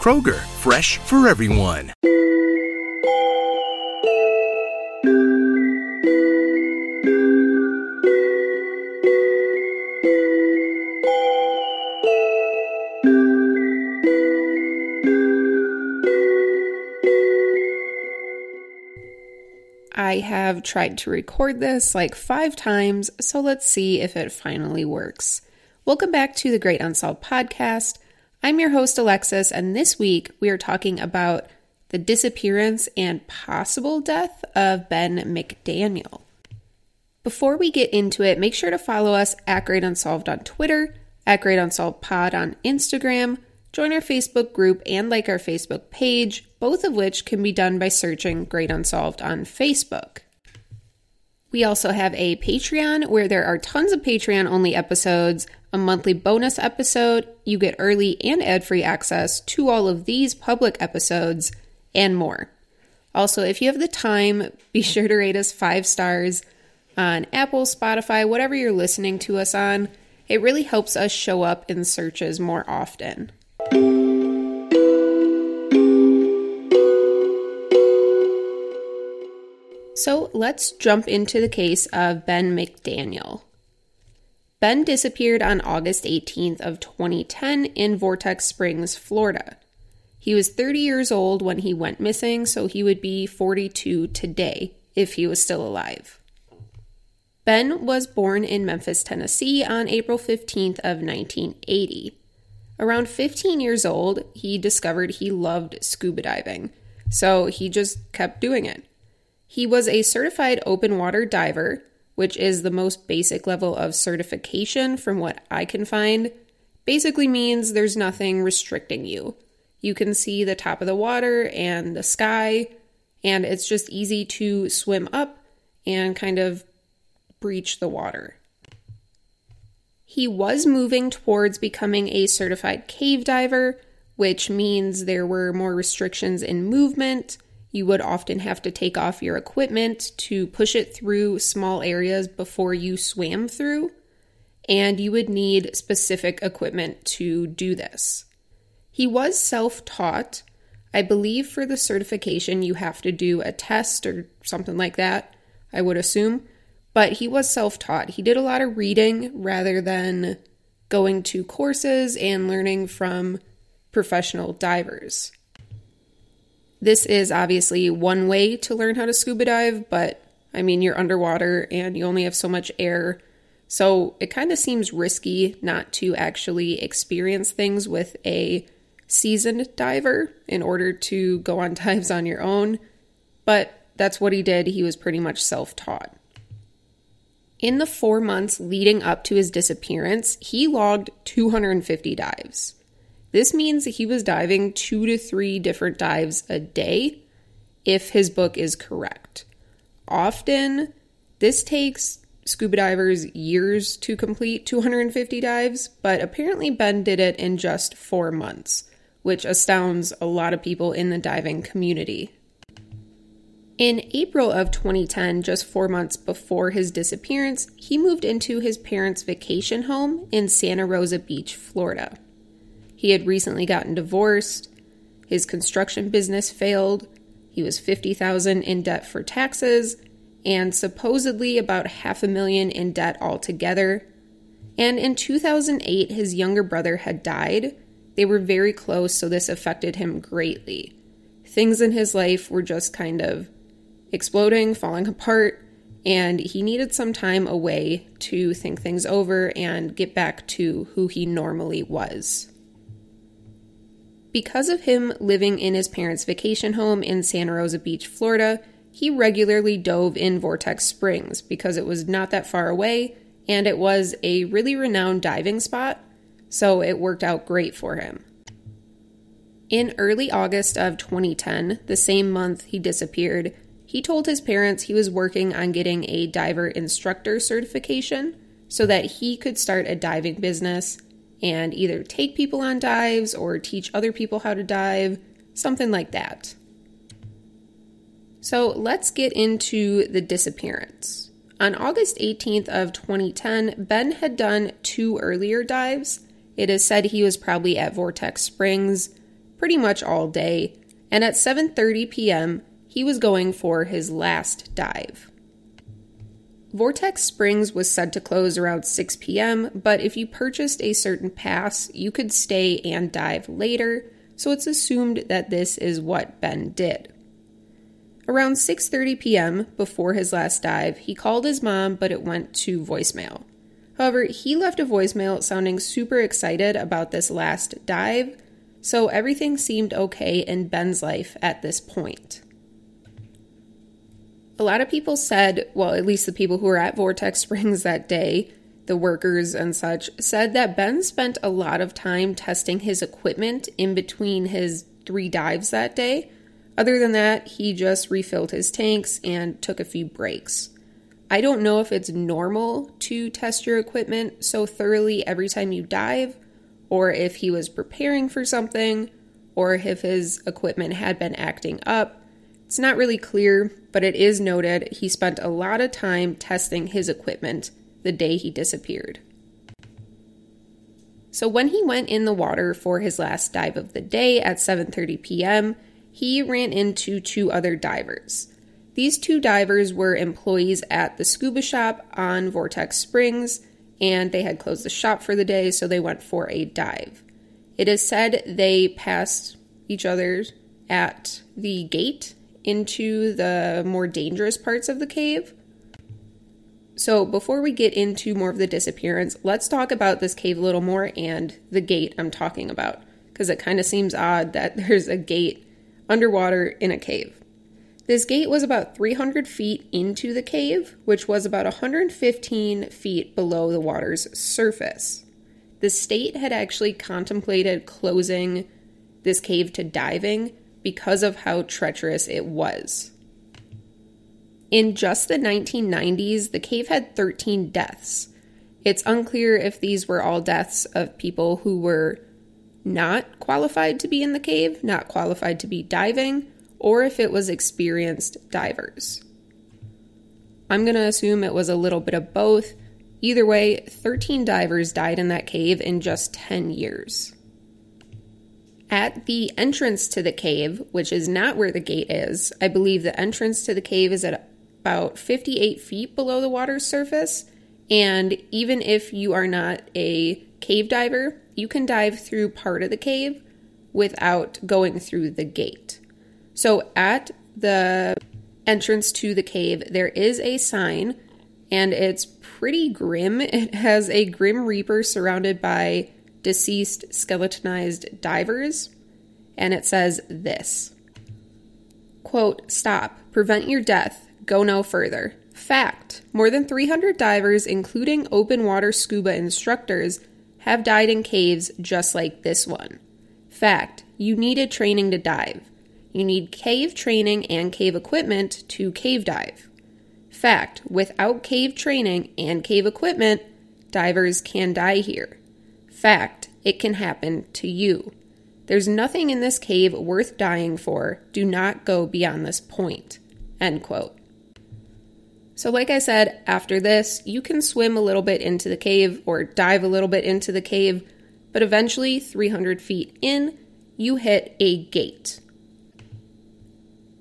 Kroger, fresh for everyone. I have tried to record this like five times, so let's see if it finally works. Welcome back to the Great Unsolved Podcast. I'm your host, Alexis, and this week we are talking about the disappearance and possible death of Ben McDaniel. Before we get into it, make sure to follow us at Great Unsolved on Twitter, at Great Unsolved Pod on Instagram, join our Facebook group, and like our Facebook page, both of which can be done by searching Great Unsolved on Facebook. We also have a Patreon where there are tons of Patreon only episodes, a monthly bonus episode, you get early and ad free access to all of these public episodes, and more. Also, if you have the time, be sure to rate us five stars on Apple, Spotify, whatever you're listening to us on. It really helps us show up in searches more often. So let's jump into the case of Ben McDaniel. Ben disappeared on August 18th of 2010 in Vortex Springs, Florida. He was 30 years old when he went missing, so he would be 42 today if he was still alive. Ben was born in Memphis, Tennessee on April 15th of 1980. Around 15 years old, he discovered he loved scuba diving, so he just kept doing it. He was a certified open water diver, which is the most basic level of certification from what I can find. Basically means there's nothing restricting you. You can see the top of the water and the sky, and it's just easy to swim up and kind of breach the water. He was moving towards becoming a certified cave diver, which means there were more restrictions in movement you would often have to take off your equipment to push it through small areas before you swam through, and you would need specific equipment to do this. He was self taught. I believe for the certification, you have to do a test or something like that, I would assume. But he was self taught. He did a lot of reading rather than going to courses and learning from professional divers. This is obviously one way to learn how to scuba dive, but I mean, you're underwater and you only have so much air. So it kind of seems risky not to actually experience things with a seasoned diver in order to go on dives on your own. But that's what he did. He was pretty much self taught. In the four months leading up to his disappearance, he logged 250 dives. This means that he was diving two to three different dives a day if his book is correct. Often, this takes scuba divers years to complete 250 dives, but apparently Ben did it in just four months, which astounds a lot of people in the diving community. In April of 2010, just four months before his disappearance, he moved into his parents' vacation home in Santa Rosa Beach, Florida. He had recently gotten divorced. His construction business failed. He was 50,000 in debt for taxes and supposedly about half a million in debt altogether. And in 2008 his younger brother had died. They were very close, so this affected him greatly. Things in his life were just kind of exploding, falling apart, and he needed some time away to think things over and get back to who he normally was. Because of him living in his parents' vacation home in Santa Rosa Beach, Florida, he regularly dove in Vortex Springs because it was not that far away and it was a really renowned diving spot, so it worked out great for him. In early August of 2010, the same month he disappeared, he told his parents he was working on getting a diver instructor certification so that he could start a diving business and either take people on dives or teach other people how to dive, something like that. So let's get into the disappearance. On August 18th of 2010, Ben had done two earlier dives. It is said he was probably at Vortex Springs pretty much all day, and at 7:30 p.m., he was going for his last dive. Vortex Springs was said to close around 6 p.m., but if you purchased a certain pass, you could stay and dive later, so it's assumed that this is what Ben did. Around 6:30 p.m., before his last dive, he called his mom, but it went to voicemail. However, he left a voicemail sounding super excited about this last dive, so everything seemed okay in Ben's life at this point. A lot of people said, well, at least the people who were at Vortex Springs that day, the workers and such, said that Ben spent a lot of time testing his equipment in between his three dives that day other than that, he just refilled his tanks and took a few breaks. I don't know if it's normal to test your equipment so thoroughly every time you dive, or if he was preparing for something, or if his equipment had been acting up. It's not really clear, but it is noted he spent a lot of time testing his equipment the day he disappeared. So when he went in the water for his last dive of the day at 7:30 p.m., he ran into two other divers. These two divers were employees at the scuba shop on Vortex Springs, and they had closed the shop for the day, so they went for a dive. It is said they passed each other at the gate into the more dangerous parts of the cave. So, before we get into more of the disappearance, let's talk about this cave a little more and the gate I'm talking about, because it kind of seems odd that there's a gate underwater in a cave. This gate was about 300 feet into the cave, which was about 115 feet below the water's surface. The state had actually contemplated closing this cave to diving because of how treacherous it was. In just the 1990s, the cave had 13 deaths. It's unclear if these were all deaths of people who were not qualified to be in the cave, not qualified to be diving, or if it was experienced divers. I'm going to assume it was a little bit of both. Either way, 13 divers died in that cave in just 10 years. At the entrance to the cave, which is not where the gate is, I believe the entrance to the cave is at about 58 feet below the water's surface. And even if you are not a cave diver, you can dive through part of the cave without going through the gate. So at the entrance to the cave, there is a sign and it's pretty grim. It has a grim reaper surrounded by deceased skeletonized divers and it says this quote stop prevent your death go no further fact more than 300 divers including open water scuba instructors have died in caves just like this one. Fact you needed training to dive. You need cave training and cave equipment to cave dive. Fact without cave training and cave equipment, divers can die here. Fact it can happen to you. There's nothing in this cave worth dying for. Do not go beyond this point. End quote. So, like I said, after this, you can swim a little bit into the cave or dive a little bit into the cave, but eventually, 300 feet in, you hit a gate.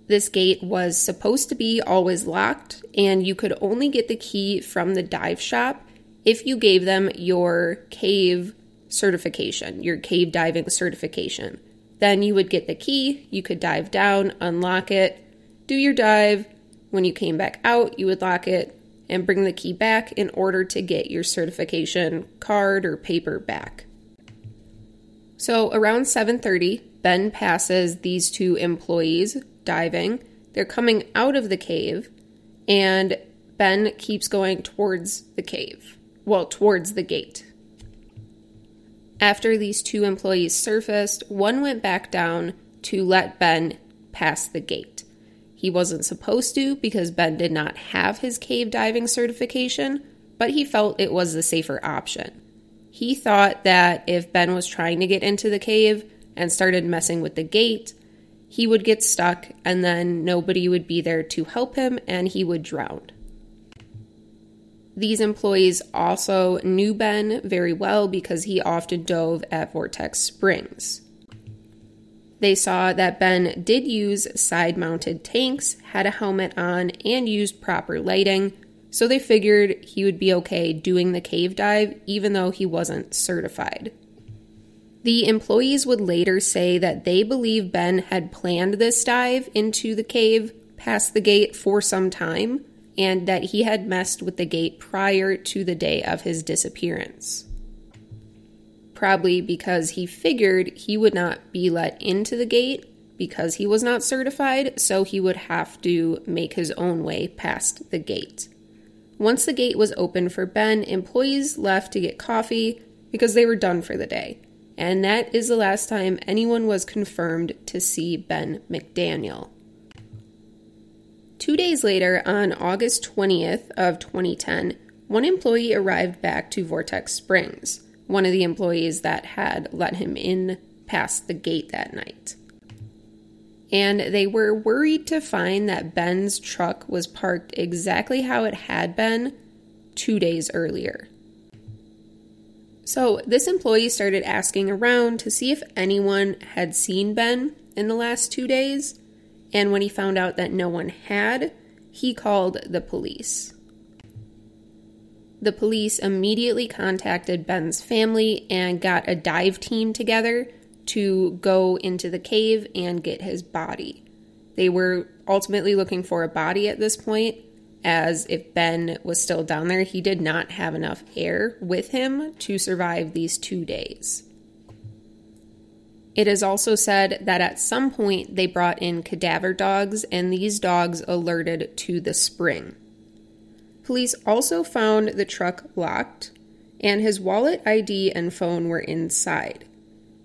This gate was supposed to be always locked, and you could only get the key from the dive shop if you gave them your cave certification, your cave diving certification. Then you would get the key, you could dive down, unlock it, do your dive, when you came back out, you would lock it and bring the key back in order to get your certification card or paper back. So around 7:30, Ben passes these two employees diving. They're coming out of the cave and Ben keeps going towards the cave. Well, towards the gate. After these two employees surfaced, one went back down to let Ben pass the gate. He wasn't supposed to because Ben did not have his cave diving certification, but he felt it was the safer option. He thought that if Ben was trying to get into the cave and started messing with the gate, he would get stuck and then nobody would be there to help him and he would drown. These employees also knew Ben very well because he often dove at Vortex Springs. They saw that Ben did use side mounted tanks, had a helmet on, and used proper lighting, so they figured he would be okay doing the cave dive even though he wasn't certified. The employees would later say that they believe Ben had planned this dive into the cave past the gate for some time and that he had messed with the gate prior to the day of his disappearance. Probably because he figured he would not be let into the gate because he was not certified, so he would have to make his own way past the gate. Once the gate was open for Ben, employees left to get coffee because they were done for the day. And that is the last time anyone was confirmed to see Ben McDaniel. Two days later, on August 20th of 2010, one employee arrived back to Vortex Springs, one of the employees that had let him in past the gate that night. And they were worried to find that Ben's truck was parked exactly how it had been two days earlier. So, this employee started asking around to see if anyone had seen Ben in the last two days, and when he found out that no one had, he called the police. The police immediately contacted Ben's family and got a dive team together to go into the cave and get his body. They were ultimately looking for a body at this point, as if Ben was still down there, he did not have enough air with him to survive these two days. It is also said that at some point they brought in cadaver dogs, and these dogs alerted to the spring. Police also found the truck locked, and his wallet, ID, and phone were inside.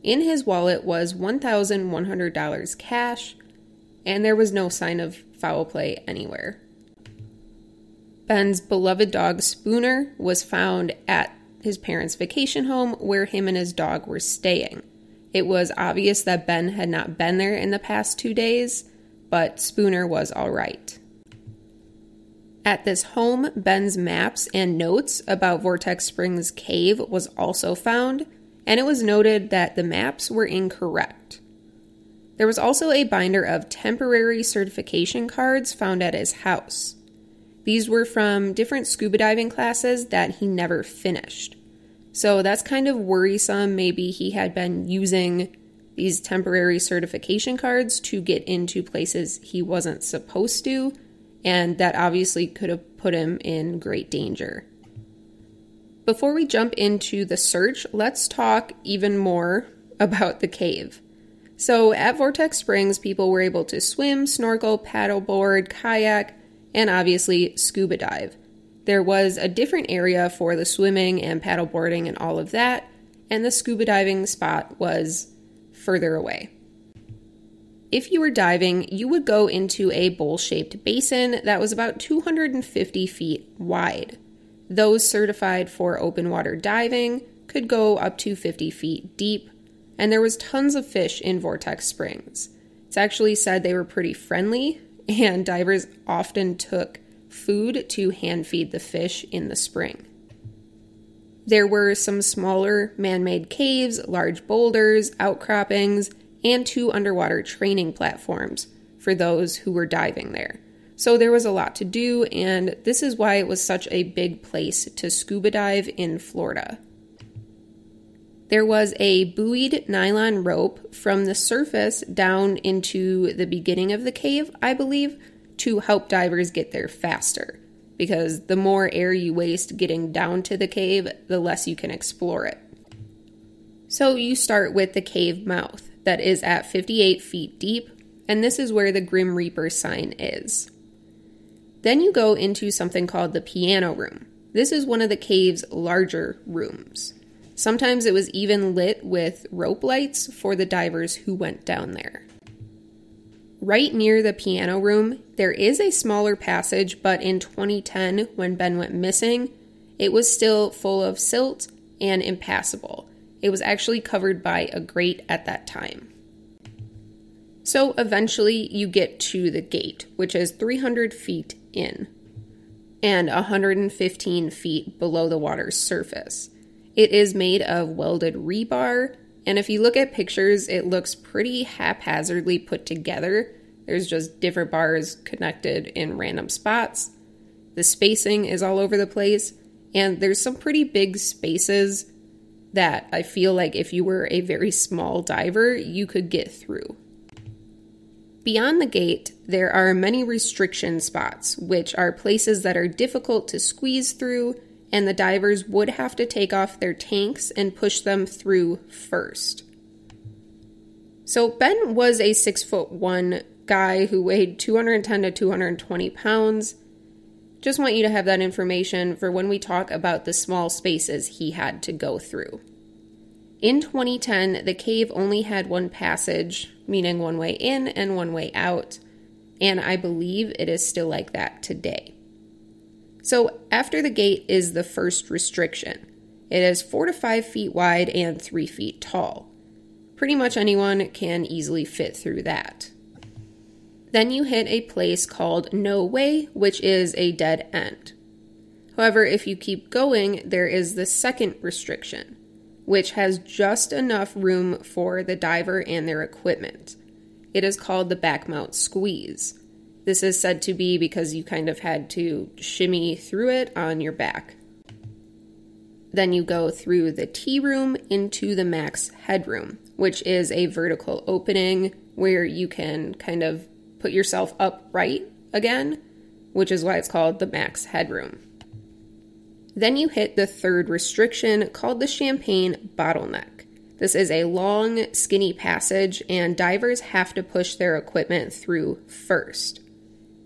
In his wallet was $1,100 cash, and there was no sign of foul play anywhere. Ben's beloved dog Spooner was found at his parents' vacation home where him and his dog were staying. It was obvious that Ben had not been there in the past two days, but Spooner was all right. At this home, Ben's maps and notes about Vortex Springs Cave was also found, and it was noted that the maps were incorrect. There was also a binder of temporary certification cards found at his house. These were from different scuba diving classes that he never finished. So that's kind of worrisome. Maybe he had been using these temporary certification cards to get into places he wasn't supposed to, and that obviously could have put him in great danger. Before we jump into the search, let's talk even more about the cave. So, at Vortex Springs, people were able to swim, snorkel, paddleboard, kayak, and obviously scuba dive. There was a different area for the swimming and paddleboarding and all of that, and the scuba diving spot was further away. If you were diving, you would go into a bowl shaped basin that was about 250 feet wide. Those certified for open water diving could go up to 50 feet deep, and there was tons of fish in Vortex Springs. It's actually said they were pretty friendly, and divers often took food to hand feed the fish in the spring. There were some smaller man made caves, large boulders, outcroppings, and two underwater training platforms for those who were diving there. So there was a lot to do, and this is why it was such a big place to scuba dive in Florida. There was a buoyed nylon rope from the surface down into the beginning of the cave, I believe, to help divers get there faster. Because the more air you waste getting down to the cave, the less you can explore it. So you start with the cave mouth that is at 58 feet deep, and this is where the Grim Reaper sign is. Then you go into something called the piano room. This is one of the cave's larger rooms. Sometimes it was even lit with rope lights for the divers who went down there. Right near the piano room, there is a smaller passage, but in 2010, when Ben went missing, it was still full of silt and impassable. It was actually covered by a grate at that time. So eventually, you get to the gate, which is 300 feet in and 115 feet below the water's surface. It is made of welded rebar, and if you look at pictures, it looks pretty haphazardly put together. There's just different bars connected in random spots. The spacing is all over the place, and there's some pretty big spaces that I feel like if you were a very small diver, you could get through. Beyond the gate, there are many restriction spots, which are places that are difficult to squeeze through, and the divers would have to take off their tanks and push them through first. So, Ben was a six foot one guy who weighed 210 to 220 pounds. Just want you to have that information for when we talk about the small spaces he had to go through. In 2010, the cave only had one passage, meaning one way in and one way out, and I believe it is still like that today. So, after the gate is the first restriction. It is four to five feet wide and three feet tall. Pretty much anyone can easily fit through that. Then you hit a place called No Way, which is a dead end. However, if you keep going, there is the second restriction which has just enough room for the diver and their equipment. It is called the back mount squeeze. This is said to be because you kind of had to shimmy through it on your back. Then you go through the T room into the max headroom, which is a vertical opening where you can kind of put yourself upright again, which is why it's called the max headroom. Then you hit the third restriction called the champagne bottleneck. This is a long, skinny passage, and divers have to push their equipment through first.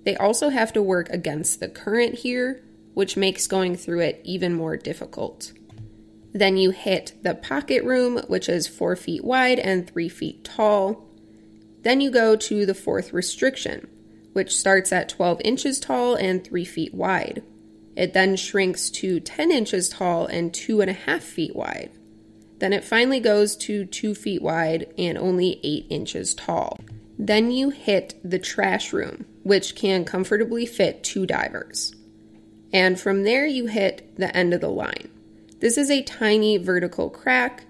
They also have to work against the current here, which makes going through it even more difficult. Then you hit the pocket room, which is 4 feet wide and 3 feet tall. Then you go to the fourth restriction, which starts at 12 inches tall and 3 feet wide. It then shrinks to 10 inches tall and 2.5 feet wide. Then it finally goes to 2 feet wide and only 8 inches tall. Then you hit the trash room, which can comfortably fit two divers. And from there, you hit the end of the line. This is a tiny vertical crack,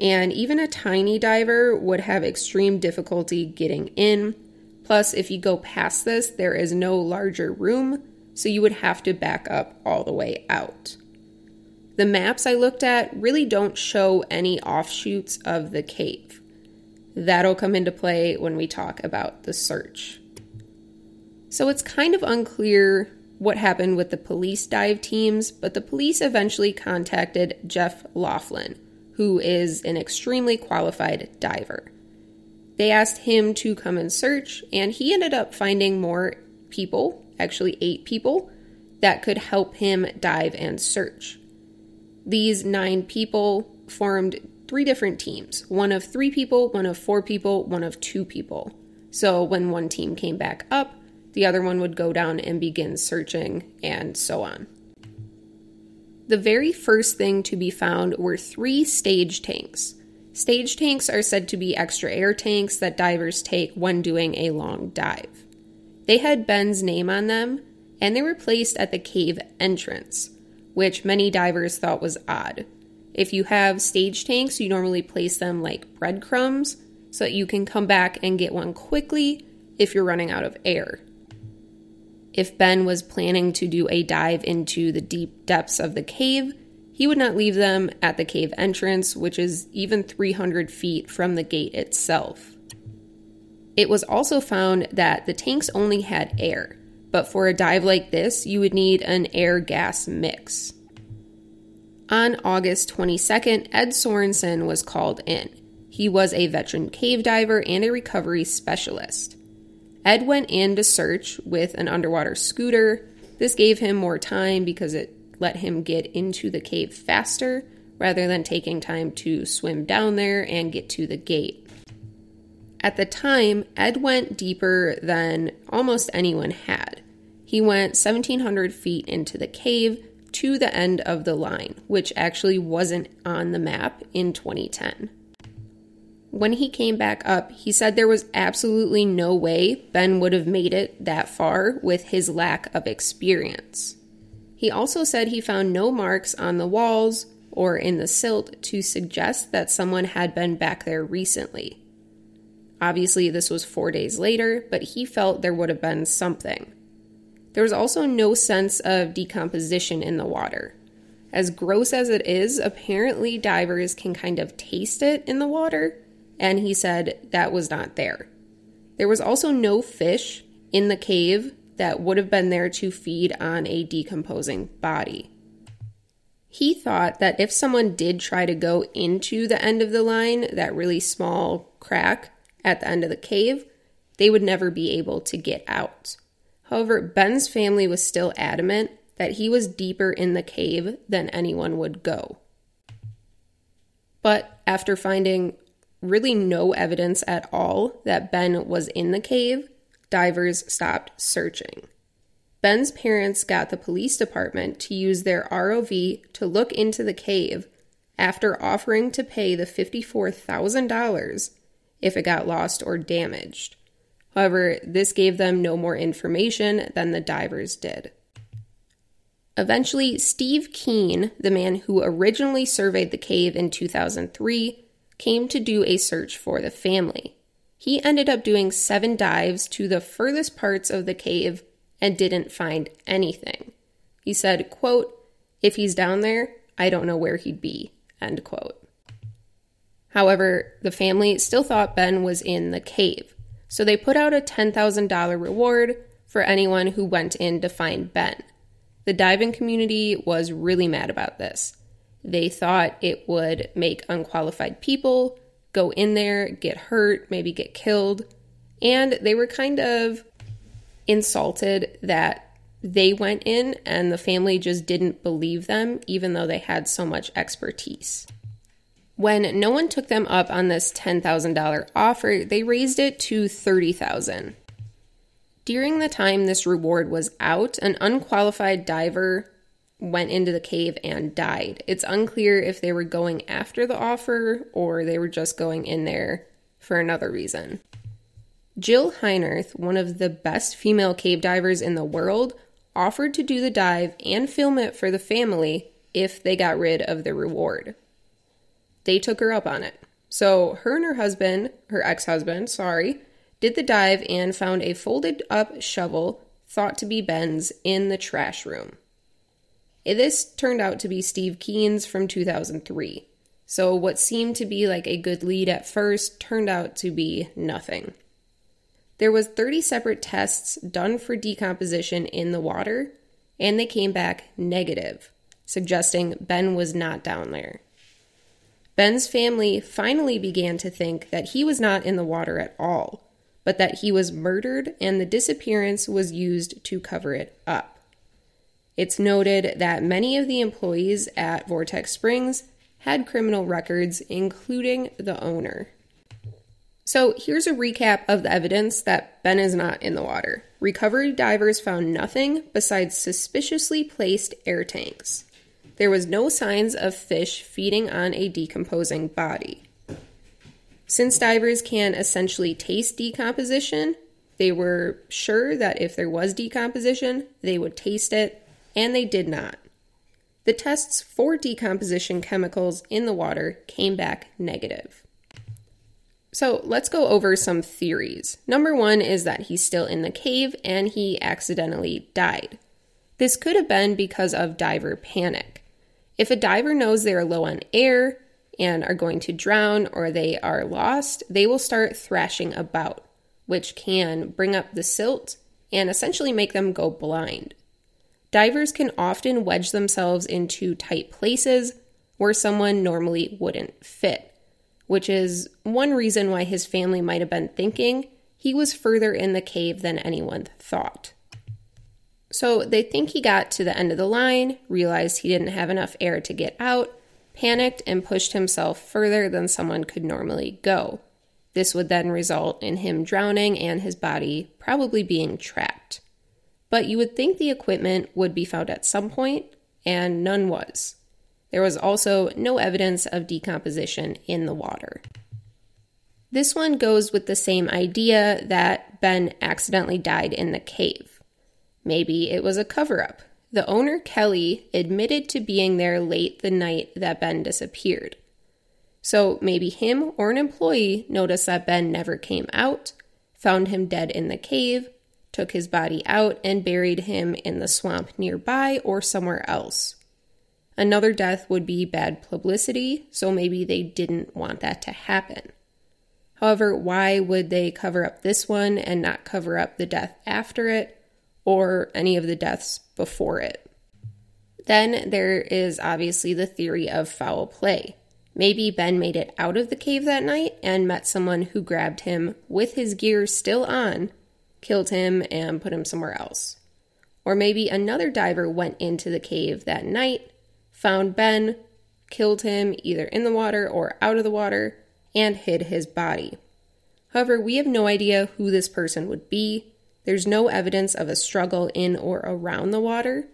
and even a tiny diver would have extreme difficulty getting in. Plus, if you go past this, there is no larger room, so you would have to back up all the way out. The maps I looked at really don't show any offshoots of the cave. That'll come into play when we talk about the search. So it's kind of unclear what happened with the police dive teams, but the police eventually contacted Jeff Loflin, who is an extremely qualified diver. They asked him to come and search, and he ended up finding more people actually eight people, that could help him dive and search. These nine people formed three different teams one of three people, one of four people, one of two people. So when one team came back up, the other one would go down and begin searching, and so on. The very first thing to be found were three stage tanks. Stage tanks are said to be extra air tanks that divers take when doing a long dive. They had Ben's name on them, and they were placed at the cave entrance, which many divers thought was odd. If you have stage tanks, you normally place them like breadcrumbs so that you can come back and get one quickly if you're running out of air. If Ben was planning to do a dive into the deep depths of the cave, he would not leave them at the cave entrance, which is even 300 feet from the gate itself. It was also found that the tanks only had air, but for a dive like this, you would need an air gas mix. On August 22nd, Edd Sorenson was called in. He was a veteran cave diver and a recovery specialist. Edd went in to search with an underwater scooter. This gave him more time because it let him get into the cave faster rather than taking time to swim down there and get to the gate. At the time, Edd went deeper than almost anyone had. He went 1,700 feet into the cave to the end of the line, which actually wasn't on the map in 2010. When he came back up, he said there was absolutely no way Ben would have made it that far with his lack of experience. He also said he found no marks on the walls or in the silt to suggest that someone had been back there recently. Obviously, this was four days later, but he felt there would have been something. There was also no sense of decomposition in the water. As gross as it is, apparently divers can kind of taste it in the water, and he said that was not there. There was also no fish in the cave that would have been there to feed on a decomposing body. He thought that if someone did try to go into the end of the line, that really small crack at the end of the cave, they would never be able to get out. However, Ben's family was still adamant that he was deeper in the cave than anyone would go. But after finding really no evidence at all that Ben was in the cave, divers stopped searching. Ben's parents got the police department to use their ROV to look into the cave after offering to pay the $54,000 if it got lost or damaged. However, this gave them no more information than the divers did. Eventually, Steve Keen, the man who originally surveyed the cave in 2003, came to do a search for the family. He ended up doing seven dives to the furthest parts of the cave and didn't find anything. He said, quote, if he's down there, I don't know where he'd be, end quote. However, the family still thought Ben was in the cave, so they put out a $10,000 reward for anyone who went in to find Ben. The diving community was really mad about this. They thought it would make unqualified people go in there, get hurt, maybe get killed, and they were kind of insulted that they went in and the family just didn't believe them, even though they had so much expertise. When no one took them up on this $10,000 offer, they raised it to $30,000. During the time this reward was out, an unqualified diver went into the cave and died. It's unclear if they were going after the offer or they were just going in there for another reason. Jill Heinerth, one of the best female cave divers in the world, offered to do the dive and film it for the family if they got rid of the reward. They took her up on it. So, her and her husband, her ex husband, sorry, did the dive and found a folded up shovel thought to be Ben's in the trash room. This turned out to be Steve Keen's from 2003. So, what seemed to be like a good lead at first turned out to be nothing. There was 30 separate tests done for decomposition in the water, and they came back negative, suggesting Ben was not down there. Ben's family finally began to think that he was not in the water at all, but that he was murdered and the disappearance was used to cover it up. It's noted that many of the employees at Vortex Springs had criminal records, including the owner. So here's a recap of the evidence that Ben is not in the water. Recovery divers found nothing besides suspiciously placed air tanks. There was no signs of fish feeding on a decomposing body. Since divers can essentially taste decomposition, they were sure that if there was decomposition, they would taste it and they did not. The tests for decomposition chemicals in the water came back negative. So let's go over some theories. Number one is that he's still in the cave and he accidentally died. This could have been because of diver panic. If a diver knows they are low on air and are going to drown or they are lost, they will start thrashing about, which can bring up the silt and essentially make them go blind. Divers can often wedge themselves into tight places where someone normally wouldn't fit, which is one reason why his family might have been thinking he was further in the cave than anyone thought. So they think he got to the end of the line, realized he didn't have enough air to get out, panicked and pushed himself further than someone could normally go. This would then result in him drowning and his body probably being trapped. But you would think the equipment would be found at some point, and none was. There was also no evidence of decomposition in the water. This one goes with the same idea that Ben accidentally died in the cave. Maybe it was a cover up. The owner, Kelly, admitted to being there late the night that Ben disappeared. So maybe him or an employee noticed that Ben never came out, found him dead in the cave, took his body out, and buried him in the swamp nearby or somewhere else. Another death would be bad publicity, so maybe they didn't want that to happen. However, why would they cover up this one and not cover up the death after it or any of the deaths before it? Then there is obviously the theory of foul play. Maybe Ben made it out of the cave that night and met someone who grabbed him with his gear still on, killed him, and put him somewhere else. Or maybe another diver went into the cave that night, found Ben, killed him either in the water or out of the water, and hid his body. However, we have no idea who this person would be. There's no evidence of a struggle in or around the water,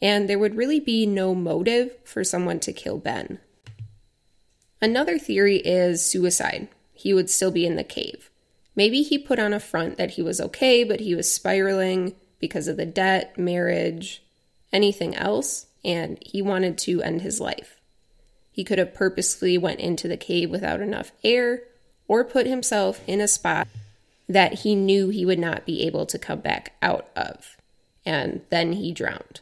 and there would really be no motive for someone to kill Ben. Another theory is suicide. He would still be in the cave. Maybe he put on a front that he was okay, but he was spiraling because of the debt, marriage, anything else, and he wanted to end his life. He could have purposely went into the cave without enough air or put himself in a spot that he knew he would not be able to come back out of. And then he drowned.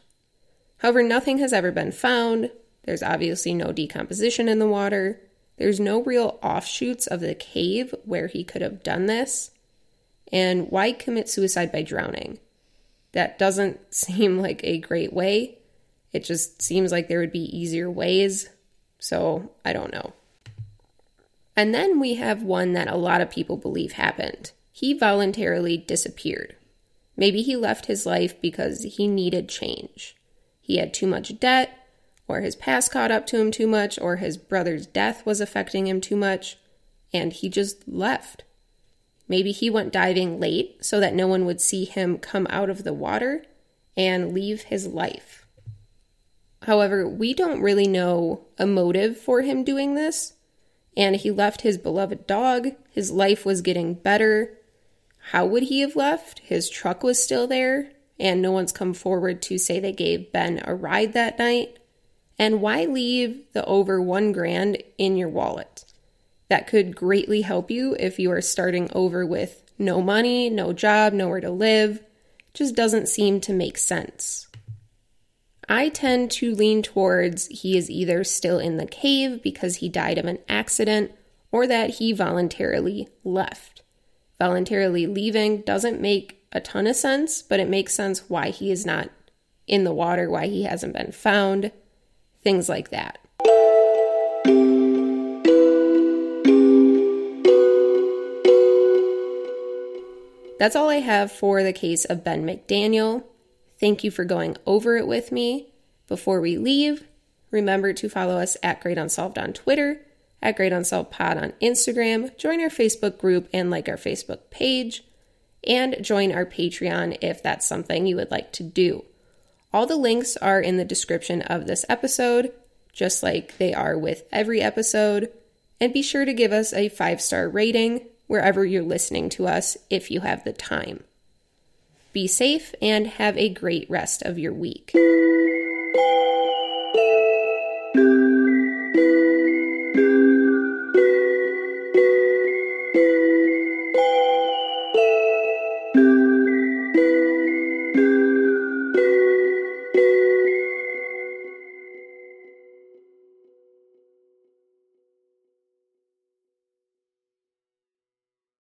However, nothing has ever been found. There's obviously no decomposition in the water. There's no real offshoots of the cave where he could have done this. And why commit suicide by drowning? That doesn't seem like a great way. It just seems like there would be easier ways so I don't know. And then we have one that a lot of people believe happened. He voluntarily disappeared. Maybe he left his life because he needed change. He had too much debt, or his past caught up to him too much, or his brother's death was affecting him too much, and he just left. Maybe he went diving late so that no one would see him come out of the water and leave his life. However, we don't really know a motive for him doing this. And he left his beloved dog. His life was getting better. How would he have left? His truck was still there, and no one's come forward to say they gave Ben a ride that night. And why leave the over one grand in your wallet? That could greatly help you if you are starting over with no money, no job, nowhere to live. Just doesn't seem to make sense. I tend to lean towards he is either still in the cave because he died of an accident or that he voluntarily left. Voluntarily leaving doesn't make a ton of sense, but it makes sense why he is not in the water, why he hasn't been found, things like that. That's all I have for the case of Ben McDaniel. Thank you for going over it with me. Before we leave, remember to follow us at Great Unsolved on Twitter, at Great Unsolved Pod on Instagram, join our Facebook group and like our Facebook page, and join our Patreon if that's something you would like to do. All the links are in the description of this episode, just like they are with every episode. And be sure to give us a five star rating wherever you're listening to us if you have the time. Be safe and have a great rest of your week.